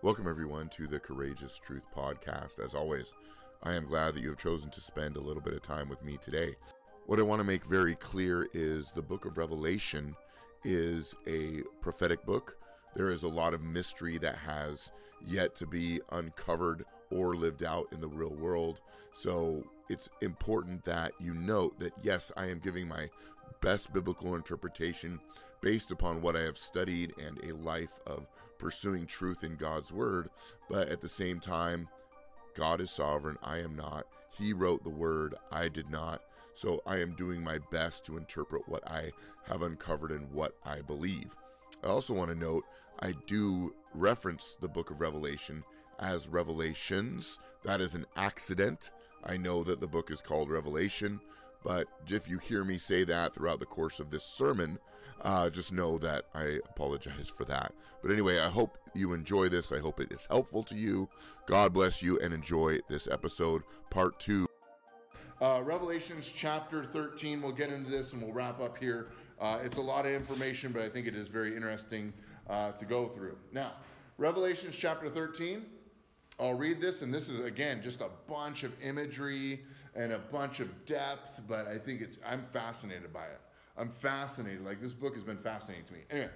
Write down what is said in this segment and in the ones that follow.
Welcome, everyone, to the Courageous Truth Podcast. As always, I am glad that you have chosen to spend a little bit of time with me today. What I want to make very clear is the book of Revelation is a prophetic book. There is a lot of mystery that has yet to be uncovered or lived out in the real world. So it's important that you note that yes, I am giving my best biblical interpretation based upon what I have studied and a life of pursuing truth in God's word, but at the same time, God is sovereign. I am not. He wrote the word. I did not. So I am doing my best to interpret what I have uncovered and what I believe. I also want to note I do reference the book of Revelation as Revelations. That is an accident. I know that the book is called Revelation, but if you hear me say that throughout the course of this sermon, uh, just know that I apologize for that. But anyway, I hope you enjoy this. I hope it is helpful to you. God bless you and enjoy this episode, part two. Uh, Revelations chapter 13. We'll get into this and we'll wrap up here. Uh, it's a lot of information, but I think it is very interesting uh, to go through. Now, Revelations chapter 13. I'll read this, and this is again just a bunch of imagery and a bunch of depth, but I think it's I'm fascinated by it. I'm fascinated. Like this book has been fascinating to me. Anyway,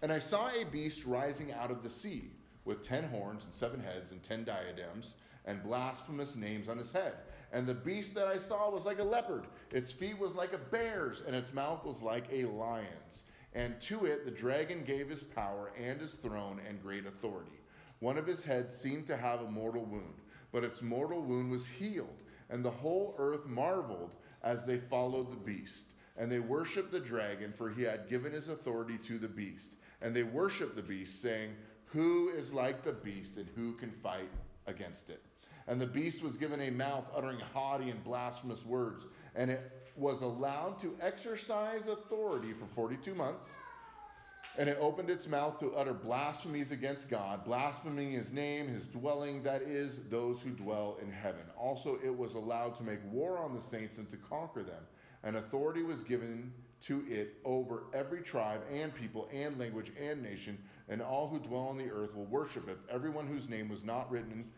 and I saw a beast rising out of the sea with ten horns and seven heads and ten diadems and blasphemous names on his head. And the beast that I saw was like a leopard, its feet was like a bear's, and its mouth was like a lion's. And to it the dragon gave his power and his throne and great authority. One of his heads seemed to have a mortal wound, but its mortal wound was healed, and the whole earth marveled as they followed the beast. And they worshiped the dragon, for he had given his authority to the beast. And they worshiped the beast, saying, Who is like the beast, and who can fight against it? And the beast was given a mouth uttering haughty and blasphemous words, and it was allowed to exercise authority for 42 months. And it opened its mouth to utter blasphemies against God, blaspheming his name, his dwelling, that is, those who dwell in heaven. Also, it was allowed to make war on the saints and to conquer them. And authority was given to it over every tribe and people and language and nation, and all who dwell on the earth will worship it, everyone whose name was not written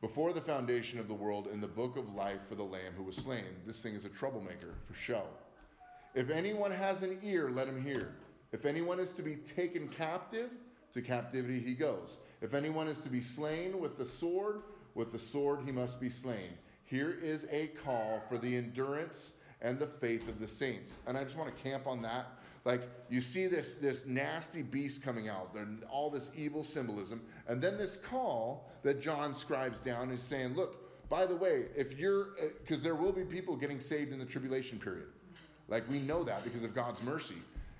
before the foundation of the world in the book of life for the Lamb who was slain. This thing is a troublemaker for show. If anyone has an ear, let him hear. If anyone is to be taken captive, to captivity he goes. If anyone is to be slain with the sword, with the sword he must be slain. Here is a call for the endurance and the faith of the saints. And I just want to camp on that. Like you see this this nasty beast coming out, there all this evil symbolism, and then this call that John scribes down is saying, look, by the way, if you're because uh, there will be people getting saved in the tribulation period. Like we know that because of God's mercy.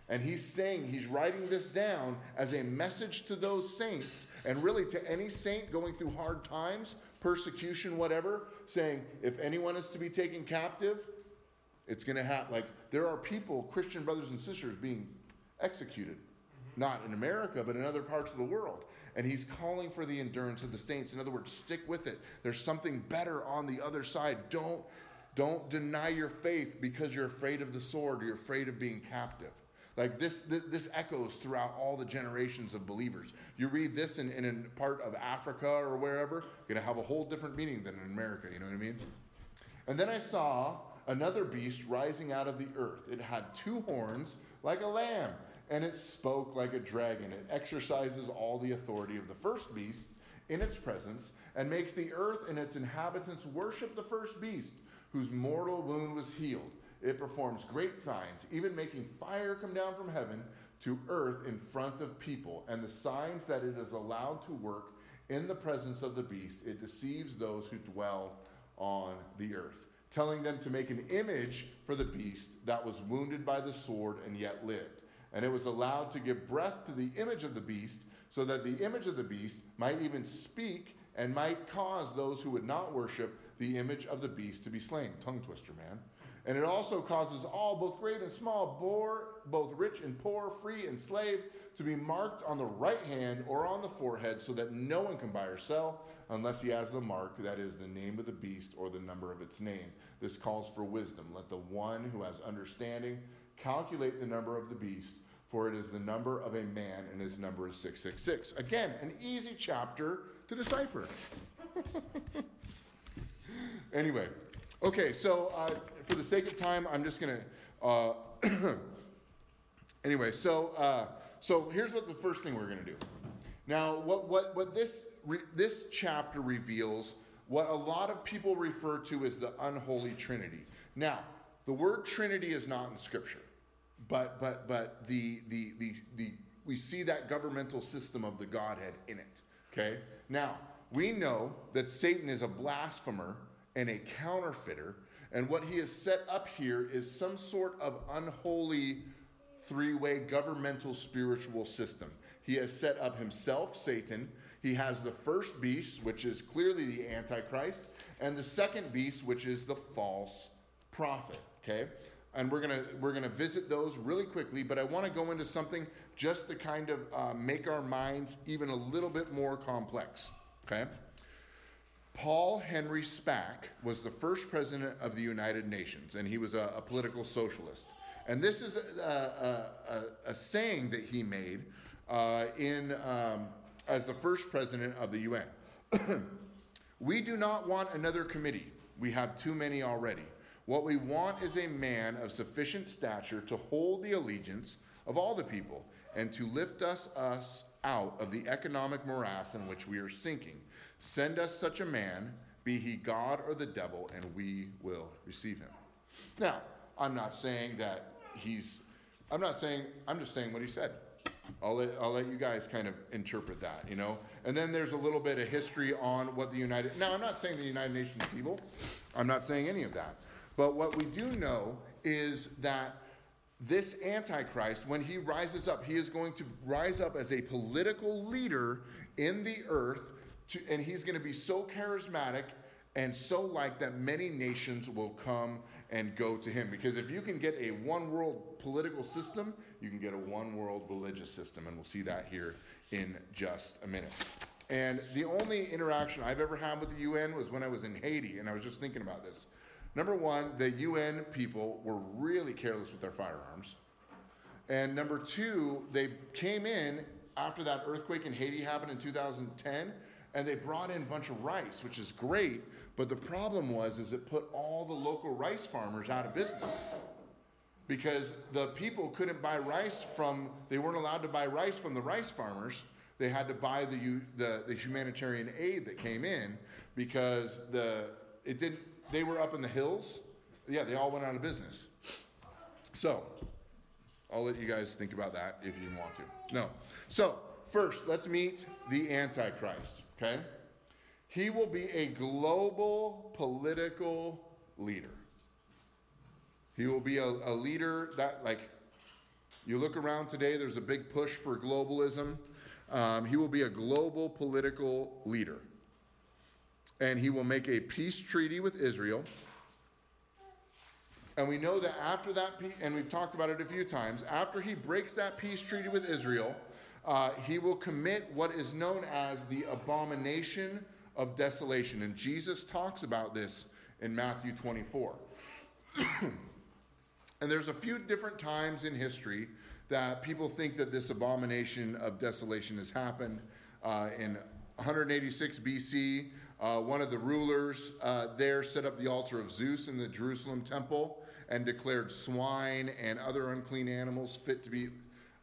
And he's saying, he's writing this down as a message to those saints, and really to any saint going through hard times, persecution, whatever, saying, if anyone is to be taken captive, it's going to happen. Like, there are people, Christian brothers and sisters, being executed. Mm-hmm. Not in America, but in other parts of the world. And he's calling for the endurance of the saints. In other words, stick with it. There's something better on the other side. Don't, don't deny your faith because you're afraid of the sword or you're afraid of being captive. Like this, this echoes throughout all the generations of believers. You read this in, in a part of Africa or wherever, you're going to have a whole different meaning than in America. You know what I mean? And then I saw another beast rising out of the earth. It had two horns like a lamb, and it spoke like a dragon. It exercises all the authority of the first beast in its presence and makes the earth and its inhabitants worship the first beast, whose mortal wound was healed. It performs great signs, even making fire come down from heaven to earth in front of people. And the signs that it is allowed to work in the presence of the beast, it deceives those who dwell on the earth telling them to make an image for the beast that was wounded by the sword and yet lived. And it was allowed to give breath to the image of the beast, so that the image of the beast might even speak and might cause those who would not worship the image of the beast to be slain. Tongue twister, man. And it also causes all, both great and small, both rich and poor, free and slave, to be marked on the right hand or on the forehead, so that no one can buy or sell unless he has the mark, that is, the name of the beast or the number of its name. This calls for wisdom. Let the one who has understanding calculate the number of the beast for it is the number of a man, and his number is 666. Again, an easy chapter to decipher. anyway, okay, so uh, for the sake of time, I'm just going to. Uh, anyway, so uh, so here's what the first thing we're going to do. Now, what what what this re- this chapter reveals what a lot of people refer to as the unholy trinity. Now, the word trinity is not in scripture, but but but the the the, the we see that governmental system of the Godhead in it. Okay? Now, we know that Satan is a blasphemer and a counterfeiter, and what he has set up here is some sort of unholy three way governmental spiritual system. He has set up himself, Satan. He has the first beast, which is clearly the Antichrist, and the second beast, which is the false prophet. Okay? And we're gonna we're gonna visit those really quickly, but I want to go into something just to kind of uh, make our minds even a little bit more complex. Okay. Paul Henry Spaak was the first president of the United Nations, and he was a, a political socialist. And this is a, a, a saying that he made uh, in, um, as the first president of the UN. we do not want another committee. We have too many already. What we want is a man of sufficient stature to hold the allegiance of all the people and to lift us, us out of the economic morass in which we are sinking. Send us such a man, be he God or the devil, and we will receive him. Now, I'm not saying that he's, I'm not saying, I'm just saying what he said. I'll let, I'll let you guys kind of interpret that, you know? And then there's a little bit of history on what the United, now I'm not saying the United Nations is evil. I'm not saying any of that. But what we do know is that this Antichrist, when he rises up, he is going to rise up as a political leader in the earth, to, and he's going to be so charismatic and so like that many nations will come and go to him. Because if you can get a one world political system, you can get a one world religious system. And we'll see that here in just a minute. And the only interaction I've ever had with the UN was when I was in Haiti, and I was just thinking about this. Number one, the UN people were really careless with their firearms. And number two, they came in after that earthquake in Haiti happened in 2010 and they brought in a bunch of rice, which is great, but the problem was is it put all the local rice farmers out of business. Because the people couldn't buy rice from they weren't allowed to buy rice from the rice farmers. They had to buy the the, the humanitarian aid that came in because the it didn't they were up in the hills. Yeah, they all went out of business. So, I'll let you guys think about that if you want to. No. So, first, let's meet the Antichrist, okay? He will be a global political leader. He will be a, a leader that, like, you look around today, there's a big push for globalism. Um, he will be a global political leader and he will make a peace treaty with Israel. And we know that after that, and we've talked about it a few times, after he breaks that peace treaty with Israel, uh, he will commit what is known as the abomination of desolation. And Jesus talks about this in Matthew 24. and there's a few different times in history that people think that this abomination of desolation has happened. Uh, in 186 BC, uh, one of the rulers uh, there set up the altar of Zeus in the Jerusalem temple and declared swine and other unclean animals fit to be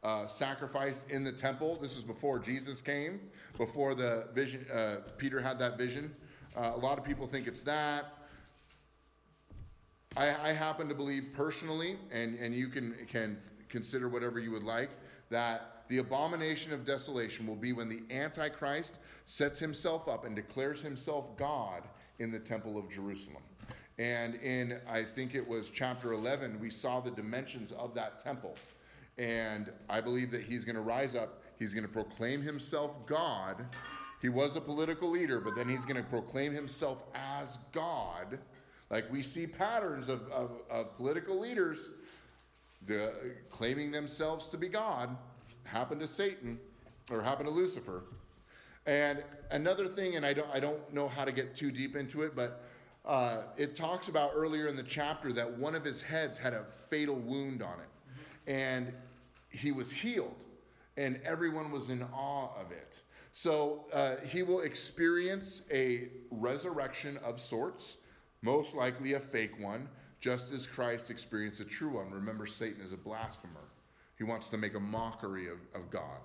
uh, sacrificed in the temple. This is before Jesus came, before the vision. Uh, Peter had that vision. Uh, a lot of people think it's that. I, I happen to believe personally, and, and you can, can consider whatever you would like, that the abomination of desolation will be when the Antichrist sets himself up and declares himself God in the temple of Jerusalem. And in, I think it was chapter 11, we saw the dimensions of that temple. And I believe that he's going to rise up, he's going to proclaim himself God. He was a political leader, but then he's going to proclaim himself as God. Like we see patterns of, of, of political leaders claiming themselves to be God happened to Satan or happened to Lucifer. And another thing, and I don't, I don't know how to get too deep into it, but uh, it talks about earlier in the chapter that one of his heads had a fatal wound on it. And he was healed, and everyone was in awe of it. So uh, he will experience a resurrection of sorts, most likely a fake one, just as Christ experienced a true one. Remember, Satan is a blasphemer. He wants to make a mockery of, of God,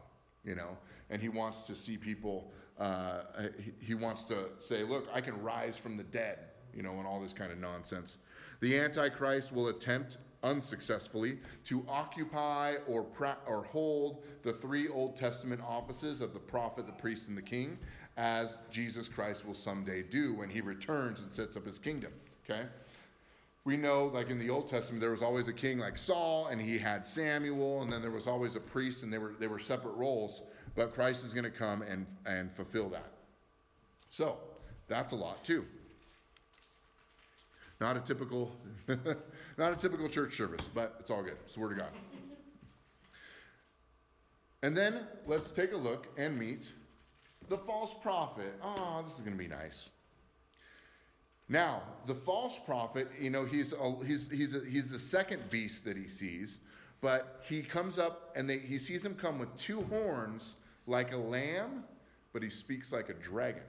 you know, and he wants to see people, uh, he, he wants to say, look, I can rise from the dead, you know, and all this kind of nonsense. The Antichrist will attempt unsuccessfully to occupy or, pra- or hold the three Old Testament offices of the prophet, the priest, and the king, as Jesus Christ will someday do when he returns and sets up his kingdom. Okay? We know, like in the Old Testament, there was always a king like Saul, and he had Samuel, and then there was always a priest, and they were, they were separate roles. But Christ is going to come and, and fulfill that. So, that's a lot too. Not a typical, not a typical church service, but it's all good. It's the Word of God. And then let's take a look and meet the false prophet. Oh, this is going to be nice. Now, the false prophet, you know, he's a, he's he's a, he's the second beast that he sees, but he comes up and they, he sees him come with two horns like a lamb, but he speaks like a dragon.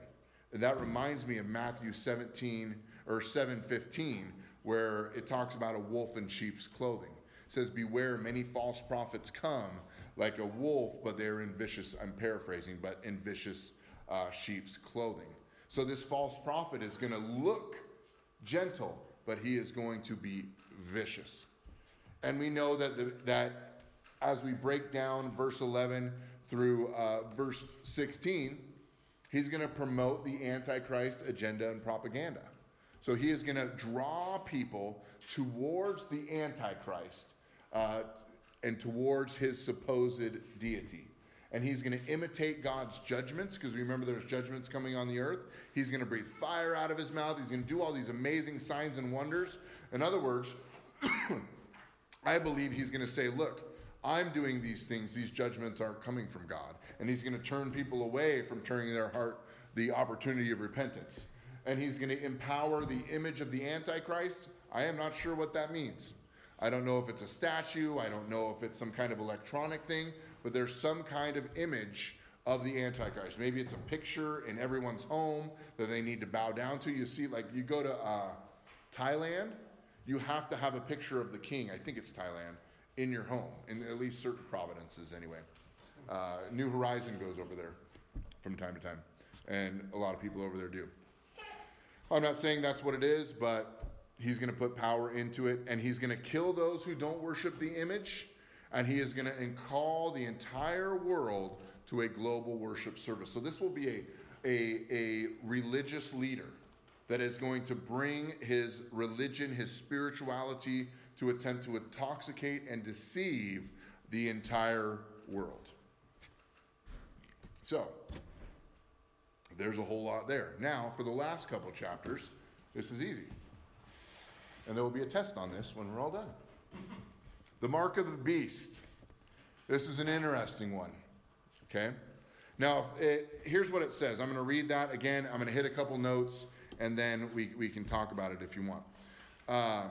And that reminds me of Matthew 17 or 7:15 where it talks about a wolf in sheep's clothing. It says beware many false prophets come like a wolf but they're in vicious I'm paraphrasing but in vicious uh, sheep's clothing. So this false prophet is going to look gentle but he is going to be vicious. And we know that the, that as we break down verse 11 through uh, verse 16 he's going to promote the antichrist agenda and propaganda. So he is going to draw people towards the Antichrist uh, and towards his supposed deity. And he's going to imitate God's judgments because remember there's judgments coming on the earth. He's going to breathe fire out of his mouth. He's going to do all these amazing signs and wonders. In other words, I believe he's going to say, Look, I'm doing these things. These judgments are coming from God. And he's going to turn people away from turning their heart the opportunity of repentance and he's going to empower the image of the Antichrist. I am not sure what that means. I don't know if it's a statue, I don't know if it's some kind of electronic thing, but there's some kind of image of the Antichrist. Maybe it's a picture in everyone's home that they need to bow down to. You see, like you go to uh, Thailand, you have to have a picture of the king, I think it's Thailand, in your home, in at least certain provinces anyway. Uh, New Horizon goes over there from time to time, and a lot of people over there do. I'm not saying that's what it is, but he's going to put power into it and he's going to kill those who don't worship the image and he is going to call the entire world to a global worship service. So this will be a, a, a religious leader that is going to bring his religion, his spirituality to attempt to intoxicate and deceive the entire world. So, there's a whole lot there. Now, for the last couple chapters, this is easy. And there will be a test on this when we're all done. The mark of the beast. This is an interesting one. Okay? Now, it, here's what it says. I'm going to read that again. I'm going to hit a couple notes, and then we, we can talk about it if you want. Uh,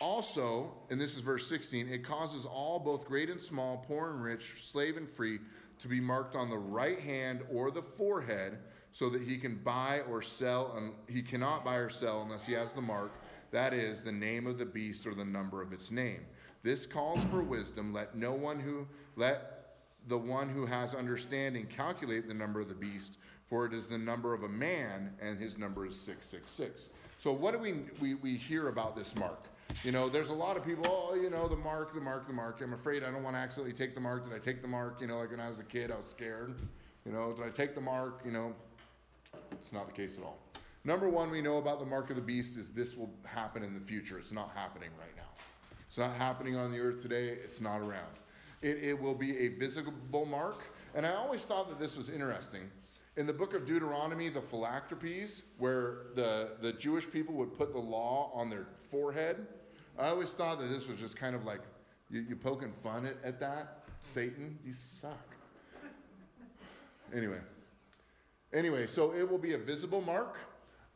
also, and this is verse 16, it causes all, both great and small, poor and rich, slave and free, to be marked on the right hand or the forehead so that he can buy or sell and he cannot buy or sell unless he has the mark that is the name of the beast or the number of its name this calls for wisdom let no one who let the one who has understanding calculate the number of the beast for it is the number of a man and his number is 666 so what do we we, we hear about this mark you know, there's a lot of people, oh, you know, the mark, the mark, the mark. I'm afraid I don't want to accidentally take the mark. Did I take the mark? You know, like when I was a kid, I was scared. You know, did I take the mark? You know, it's not the case at all. Number one, we know about the mark of the beast is this will happen in the future. It's not happening right now. It's not happening on the earth today. It's not around. It, it will be a visible mark. And I always thought that this was interesting in the book of Deuteronomy, the phylacteries, where the, the Jewish people would put the law on their forehead, I always thought that this was just kind of like you, you poking fun at, at that. Satan, you suck. Anyway. Anyway, so it will be a visible mark.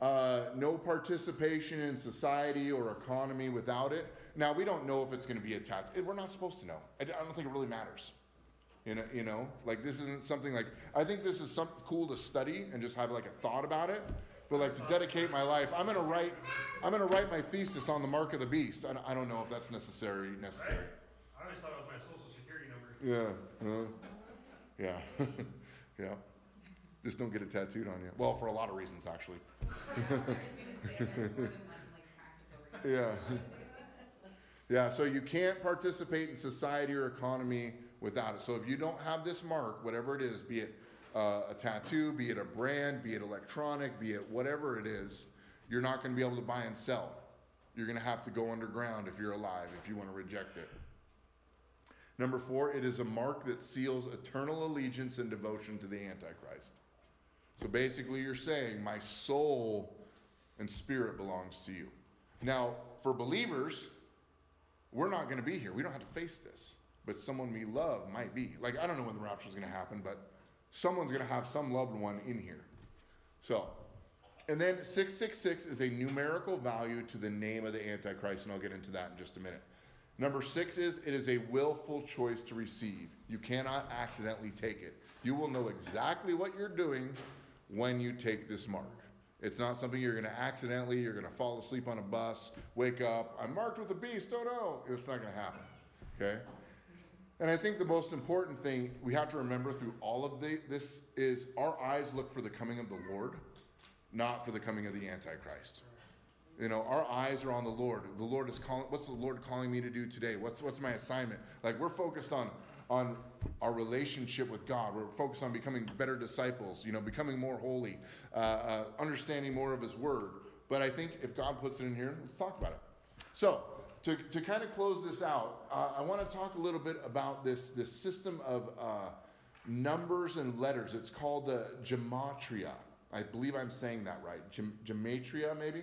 Uh, no participation in society or economy without it. Now, we don't know if it's going to be a tattoo. We're not supposed to know. I don't think it really matters. You know, you know, like this isn't something like, I think this is something cool to study and just have like a thought about it. But like to dedicate my life, I'm gonna write, I'm gonna write my thesis on the mark of the beast. I don't, I don't know if that's necessary. Necessary. Right. I always thought it was my social security number. Yeah. Uh, yeah. yeah. Just don't get it tattooed on you. Well, for a lot of reasons, actually. yeah. Yeah, so you can't participate in society or economy without it. So if you don't have this mark, whatever it is, be it uh, a tattoo, be it a brand, be it electronic, be it whatever it is, you're not going to be able to buy and sell. You're going to have to go underground if you're alive, if you want to reject it. Number four, it is a mark that seals eternal allegiance and devotion to the Antichrist. So basically, you're saying, my soul and spirit belongs to you. Now, for believers, we're not going to be here. We don't have to face this. But someone we love might be. Like, I don't know when the rapture is going to happen, but someone's going to have some loved one in here. So, and then 666 is a numerical value to the name of the Antichrist, and I'll get into that in just a minute. Number six is it is a willful choice to receive. You cannot accidentally take it. You will know exactly what you're doing when you take this mark. It's not something you're going to accidentally, you're going to fall asleep on a bus, wake up, I'm marked with a beast, oh no. It's not going to happen. Okay? And I think the most important thing we have to remember through all of the, this is our eyes look for the coming of the Lord, not for the coming of the Antichrist. You know, our eyes are on the Lord. The Lord is calling. What's the Lord calling me to do today? What's what's my assignment? Like we're focused on on our relationship with God. We're focused on becoming better disciples. You know, becoming more holy, uh, uh, understanding more of His Word. But I think if God puts it in here, let's talk about it. So to, to kind of close this out, uh, I want to talk a little bit about this, this system of uh, numbers and letters. It's called the gematria. I believe I'm saying that right. Gem- gematria, maybe?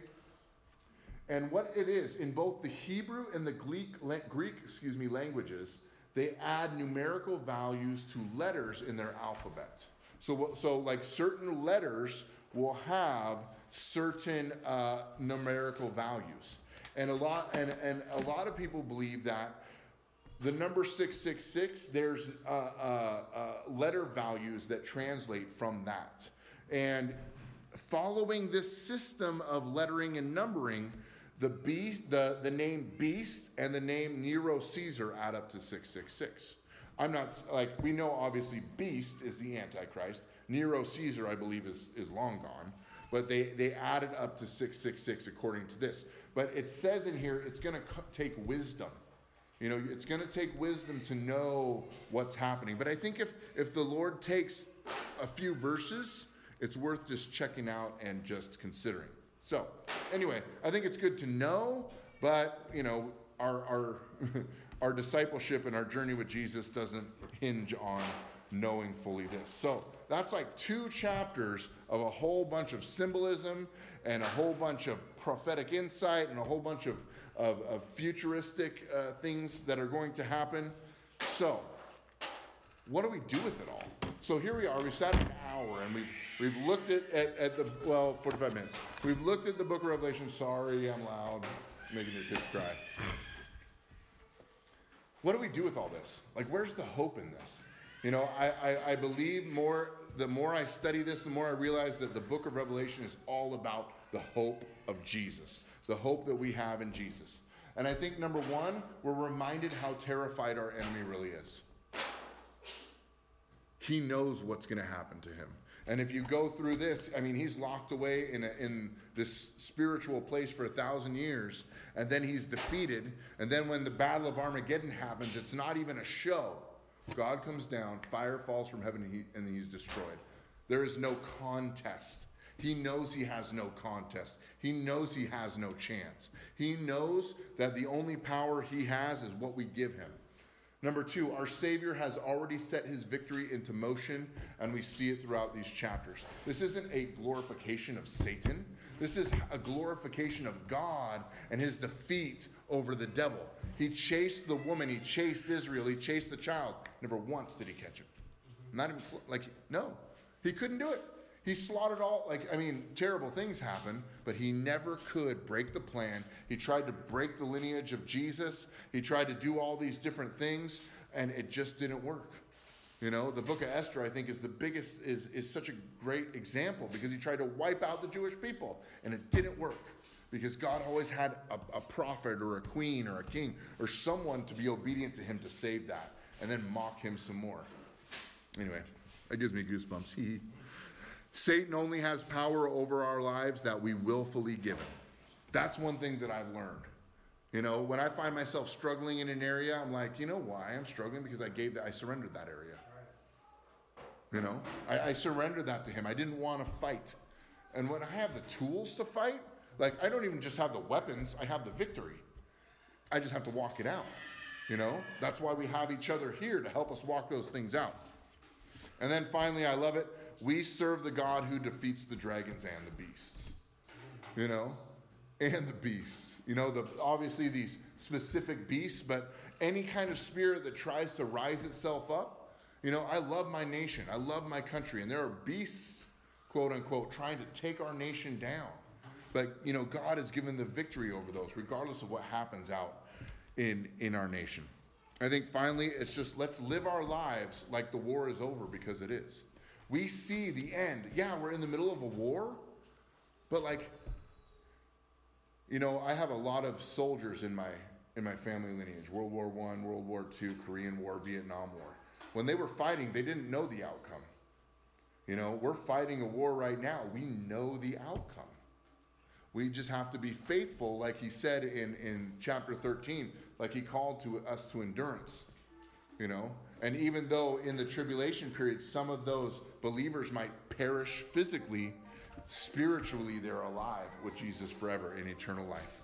And what it is, in both the Hebrew and the Greek, Greek excuse me, languages, they add numerical values to letters in their alphabet. So, so like certain letters will have certain uh, numerical values. And a lot and, and a lot of people believe that the number 666 there's uh, uh, uh, letter values that translate from that and following this system of lettering and numbering the beast the, the name beast and the name nero caesar add up to 666 i'm not like we know obviously beast is the antichrist nero caesar i believe is, is long gone but they, they added up to 666 according to this but it says in here it's going to take wisdom. You know, it's going to take wisdom to know what's happening. But I think if if the Lord takes a few verses, it's worth just checking out and just considering. So, anyway, I think it's good to know, but you know, our our our discipleship and our journey with Jesus doesn't hinge on knowing fully this. So, that's like two chapters of a whole bunch of symbolism and a whole bunch of prophetic insight and a whole bunch of, of, of futuristic uh, things that are going to happen. So, what do we do with it all? So here we are. We've sat an hour and we've we've looked at, at, at the well, 45 minutes. We've looked at the book of Revelation. Sorry, I'm loud, making your kids cry. What do we do with all this? Like, where's the hope in this? You know, I, I, I believe more the more I study this, the more I realize that the book of Revelation is all about the hope of Jesus, the hope that we have in Jesus. And I think number one, we're reminded how terrified our enemy really is. He knows what's going to happen to him. And if you go through this, I mean, he's locked away in, a, in this spiritual place for a thousand years, and then he's defeated. And then when the Battle of Armageddon happens, it's not even a show. God comes down, fire falls from heaven, and, he, and he's destroyed. There is no contest. He knows he has no contest. He knows he has no chance. He knows that the only power he has is what we give him. Number two, our Savior has already set his victory into motion, and we see it throughout these chapters. This isn't a glorification of Satan, this is a glorification of God and his defeat over the devil. He chased the woman, he chased Israel, he chased the child. Never once did he catch him. Not even, like, no, he couldn't do it. He slaughtered all, like, I mean, terrible things happen, but he never could break the plan. He tried to break the lineage of Jesus. He tried to do all these different things, and it just didn't work. You know, the book of Esther, I think, is the biggest, is, is such a great example because he tried to wipe out the Jewish people, and it didn't work because God always had a, a prophet or a queen or a king or someone to be obedient to him to save that and then mock him some more. Anyway, that gives me goosebumps. Satan only has power over our lives that we willfully give him. That's one thing that I've learned. You know, when I find myself struggling in an area, I'm like, you know why I'm struggling? Because I gave that, I surrendered that area. You know, I, I surrendered that to him. I didn't want to fight. And when I have the tools to fight, like I don't even just have the weapons, I have the victory. I just have to walk it out. You know, that's why we have each other here to help us walk those things out. And then finally, I love it. We serve the God who defeats the dragons and the beasts. You know, and the beasts. You know, the obviously these specific beasts, but any kind of spirit that tries to rise itself up. You know, I love my nation. I love my country, and there are beasts, quote unquote, trying to take our nation down. But you know, God has given the victory over those, regardless of what happens out in in our nation. I think finally it's just let's live our lives like the war is over because it is. We see the end. Yeah, we're in the middle of a war, but like you know, I have a lot of soldiers in my in my family lineage. World War 1, World War 2, Korean War, Vietnam War. When they were fighting, they didn't know the outcome. You know, we're fighting a war right now. We know the outcome. We just have to be faithful, like he said in, in chapter 13, like he called to us to endurance. You know? And even though in the tribulation period, some of those believers might perish physically, spiritually they're alive with Jesus forever in eternal life.